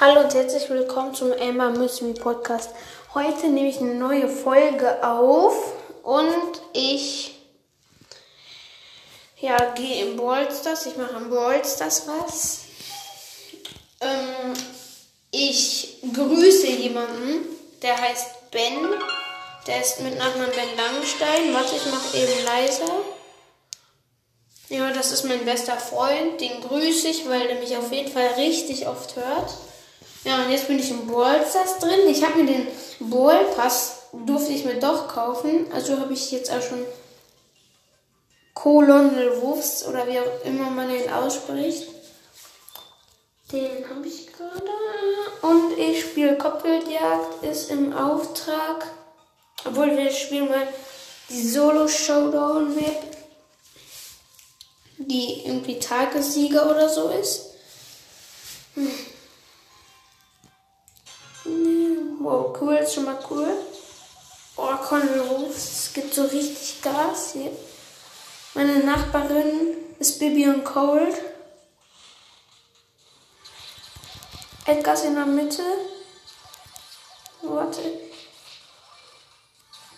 Hallo und herzlich willkommen zum Emma Mystery Podcast. Heute nehme ich eine neue Folge auf und ich ja, gehe in Brawl Stars. Ich mache in Brawl Stars was. Ähm, ich grüße jemanden, der heißt Ben. Der ist mit Nachnamen Ben Langenstein. Warte, ich mache eben leiser. Ja, das ist mein bester Freund. Den grüße ich, weil er mich auf jeden Fall richtig oft hört. Ja, und jetzt bin ich im Brawl Stars drin. Ich habe mir den Brawl Pass, durfte ich mir doch kaufen. Also habe ich jetzt auch schon Colonel Wolfs oder wie auch immer man den ausspricht. Den habe ich gerade. Und ich spiele Kopfgeldjagd, ist im Auftrag. Obwohl wir spielen mal die Solo Showdown Map, die irgendwie Tagessieger oder so ist. Hm. Wow, cool, ist schon mal cool. Oh, Conrad, es gibt so richtig Gas hier. Meine Nachbarin ist Bibi und Cold. Edgar in der Mitte. Warte.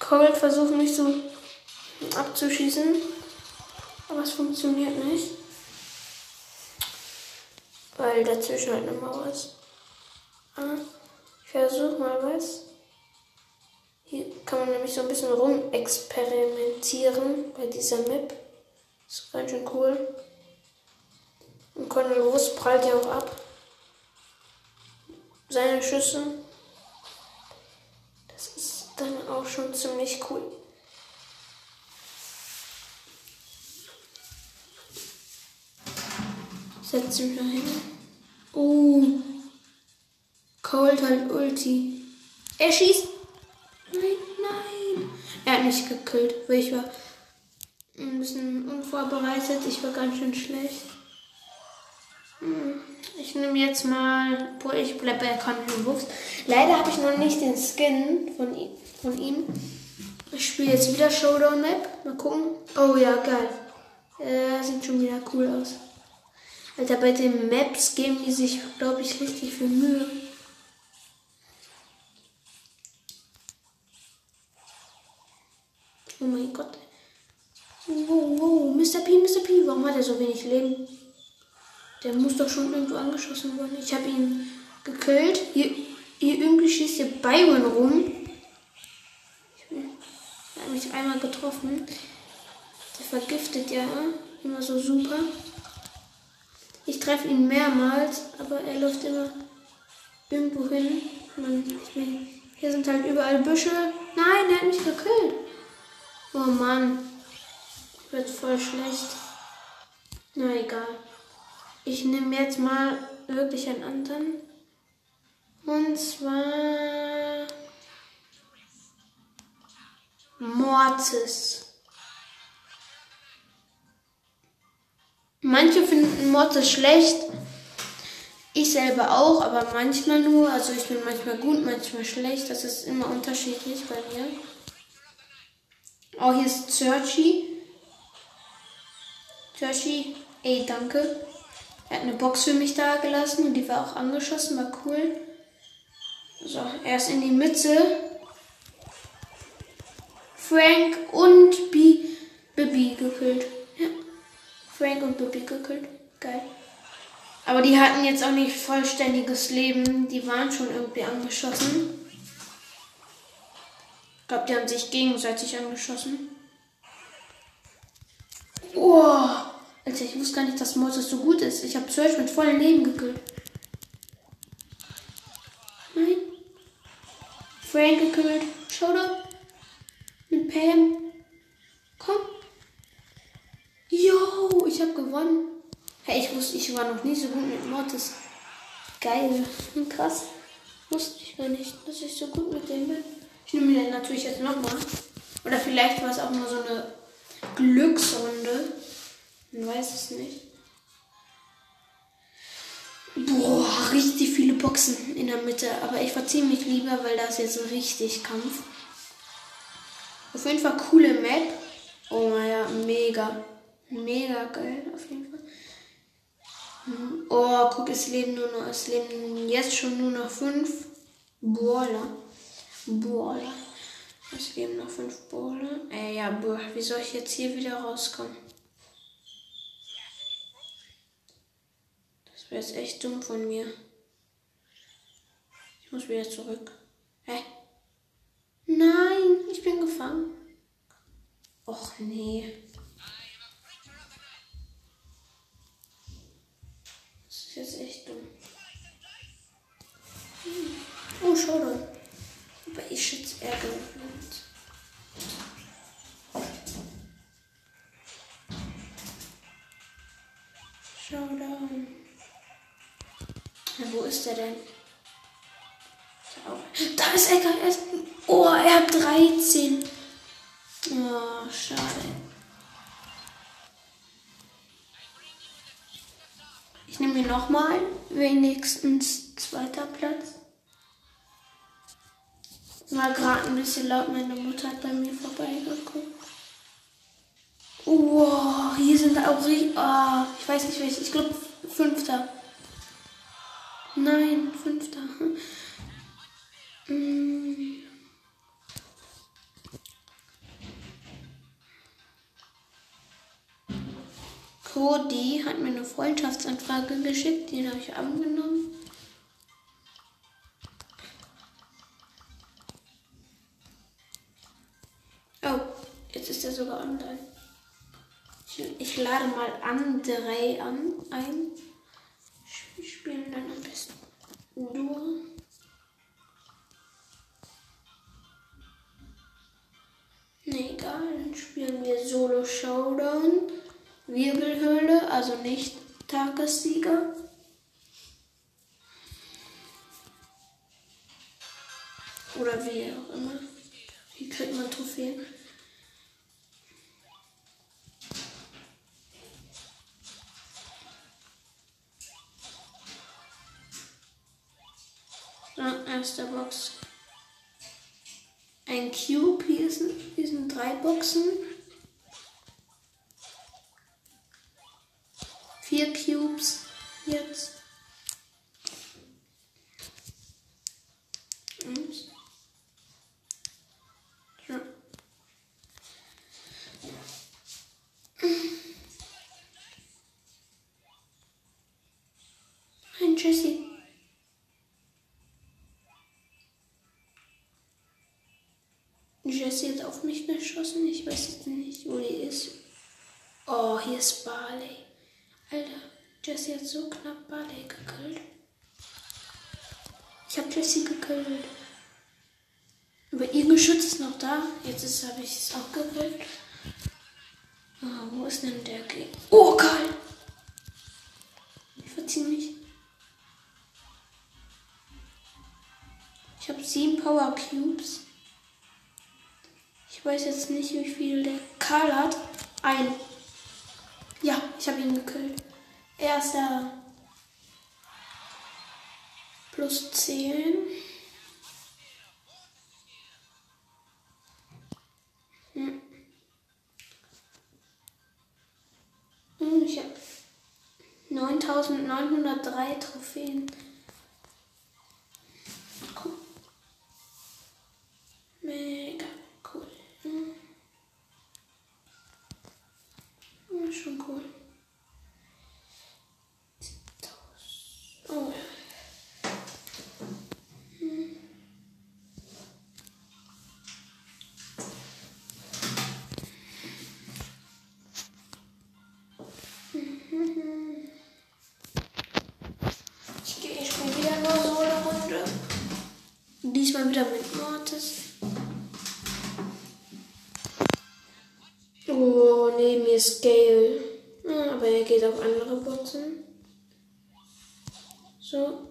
Cold versucht mich so abzuschießen. Aber es funktioniert nicht. Weil dazwischen halt eine Mauer ist. Ah. Ich versuche mal was. Hier kann man nämlich so ein bisschen rumexperimentieren bei dieser Map. Ist ganz schön cool. Und Colonel Russ prallt ja auch ab. Seine Schüsse. Das ist dann auch schon ziemlich cool. Setz mich mal hin. Oh. Cold halt Ulti. Er schießt. Nein, nein. Er hat mich gekillt, weil ich war ein bisschen unvorbereitet. Ich war ganz schön schlecht. Hm, ich nehme jetzt mal, boah, ich bleibe bei Country Wolves. Leider habe ich noch nicht den Skin von. Von ihm. Ich spiele jetzt wieder Showdown Map. Mal gucken. Oh ja, geil. Äh, sieht schon wieder cool aus. Alter, bei den Maps geben die sich, glaube ich, richtig viel Mühe. Oh mein Gott. Wow, wow, Mr. P, Mr. P, warum hat er so wenig Leben? Der muss doch schon irgendwo angeschossen worden. Ich habe ihn gekillt. Hier, hier irgendwie schießt hier Byron rum. Er hat mich einmal getroffen. Der vergiftet ja immer so super. Ich treffe ihn mehrmals, aber er läuft immer irgendwo hin. Man, ich, hier sind halt überall Büsche. Nein, er hat mich gekillt. Oh Mann. Wird voll schlecht. Na egal. Ich nehme jetzt mal wirklich einen anderen. Und zwar Mortis. Manche finden Mortis schlecht. Ich selber auch, aber manchmal nur. Also ich bin manchmal gut, manchmal schlecht. Das ist immer unterschiedlich bei mir. Oh, hier ist Searchy. Searchy, ey, danke. Er hat eine Box für mich da gelassen und die war auch angeschossen, war cool. So, er ist in die Mitte. Frank und B Bibi gekillt. Ja. Frank und Bibi gekillt. Geil. Aber die hatten jetzt auch nicht vollständiges Leben. Die waren schon irgendwie angeschossen. Ich glaube, die haben sich gegenseitig angeschossen. Oh, Alter, ich wusste gar nicht, dass Mortis so gut ist. Ich habe Search mit vollem Leben gekillt. Nein. Frank gekillt. Showdown. Mit Pam. Komm. Yo, ich habe gewonnen. Hey, ich wusste, ich war noch nie so gut mit Mortis. Geil. Krass. Wusste ich gar nicht, dass ich so gut mit dem bin. Ich nehme den natürlich jetzt nochmal. Oder vielleicht war es auch nur so eine Glücksrunde. Man weiß es nicht. Boah, richtig viele Boxen in der Mitte. Aber ich verziehe mich lieber, weil da ist jetzt richtig Kampf. Auf jeden Fall coole Map. Oh ja, mega. Mega geil, auf jeden Fall. Oh, guck, es leben nur noch, es leben jetzt schon nur noch fünf Brawler. Brawler. Es leben noch fünf Brawler. Äh, ja, boah, wie soll ich jetzt hier wieder rauskommen? Das wäre jetzt echt dumm von mir. Ich muss wieder zurück. Hä? Nein, ich bin gefangen. Och nee. Ist der denn? Da ist Ecker. Oh, er hat 13. Oh, schade. Ich nehme ihn nochmal. Wenigstens zweiter Platz. War gerade ein bisschen laut. Meine Mutter hat bei mir vorbeigeguckt. Oh, hier sind auch richtig. Oh, ich weiß nicht welche. Ich glaube, fünfter. Nein, fünfter. Mm. Cody hat mir eine Freundschaftsanfrage geschickt, den habe ich angenommen. Oh, jetzt ist er sogar online. Ich, ich lade mal Andrei an, ein. Wirbelhöhle, also nicht Tagessieger. Oder wie auch immer. Wie kriegt man Trophäen? So, erste Box. Ein Cube, hier sind, hier sind drei Boxen. Vier Cubes jetzt. Und Jessie. Jessie hat auf mich geschossen. Ich weiß jetzt nicht, wo die ist. Oh, hier ist Barley. Alter, Jessie hat so knapp Barley gekillt. Ich habe Jessie gekillt. Aber ihr Geschütz ist noch da. Jetzt habe ich es auch gekillt. Oh, wo ist denn der Ge Oh, Karl! Ich verziehe mich. Ich habe sieben Power Cubes. Ich weiß jetzt nicht, wie viel der Karl hat. Ein. Ja, ich habe ihn gekillt. Erster. Plus 10. Hm. Hm, ich habe 9903 Trophäen. Mega cool. Hm. Hm, schon cool. Oh. Hm. Ich gehe ich spiele wieder nur so eine Runde. Diesmal wieder mit Mortis. Oh, neben mir ist Gale. Ja, aber er geht auf andere Boxen. So.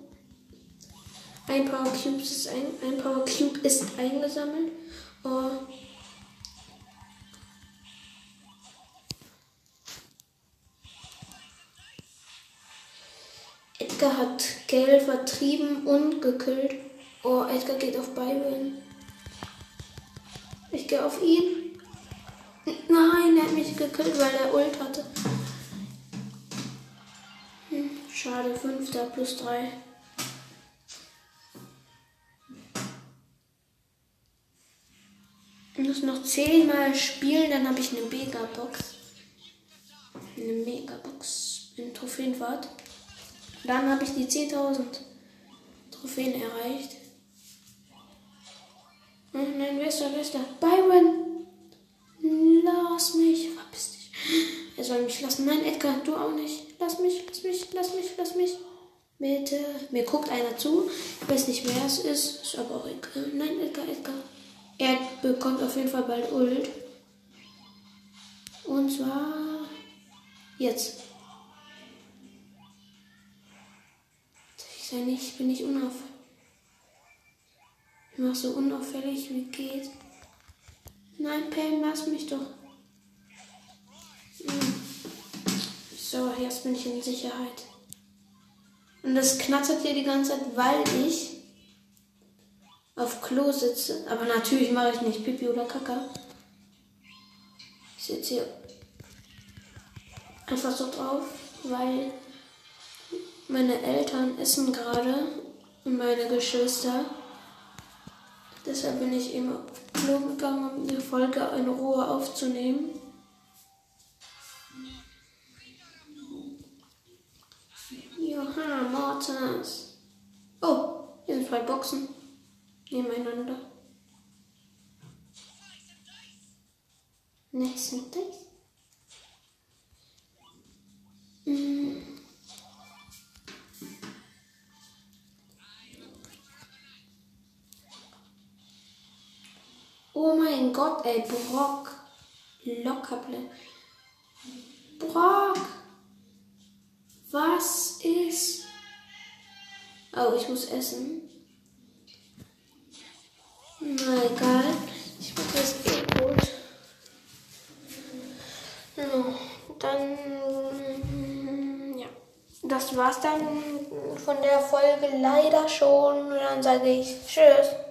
Ein Power Cube ist, ein, ein Power Cube ist eingesammelt. Oh. Edgar hat Gale vertrieben und gekillt. Oh, Edgar geht auf Byron. Ich gehe auf ihn. Nein, er hat mich gekillt, weil er Ult hatte. Hm, Schade, fünfter plus drei. Ich muss noch zehnmal spielen, dann habe ich eine Megabox. Eine Megabox in Trophäenfahrt. Dann habe ich die 10.000 Trophäen erreicht. Oh nein, wer ist da, wer ist da? Byron! Lass mich, verpiss dich. Er soll mich lassen. Nein, Edgar, du auch nicht. Lass mich, lass mich, lass mich, lass mich. Bitte. Mir guckt einer zu. Ich weiß nicht, wer es ist. Ist aber auch egal. Nein, Edgar, Edgar. Er bekommt auf jeden Fall bald Ult. Und zwar jetzt. Ich sei nicht, bin ich unauffällig. Ich mach so unauffällig wie geht. Nein, Pam, lass mich doch. Hm. So, jetzt bin ich in Sicherheit. Und das knattert hier die ganze Zeit, weil ich auf Klo sitze. Aber natürlich mache ich nicht Pipi oder Kaka. Ich sitze hier einfach so drauf, weil meine Eltern essen gerade und meine Geschwister. Deshalb bin ich eben auf Klo gegangen, um die Folge in Ruhe aufzunehmen. Johanna Mortens. Oh, hier sind zwei Boxen nebeneinander. Nice und nice. Mm. Oh mein Gott, ey, Brock. Lockerble. Brock. Was ist? Oh, ich muss essen. Na egal. Ich mache das eh gut. No, dann. Ja. Das war's dann von der Folge leider schon. Dann sage ich Tschüss.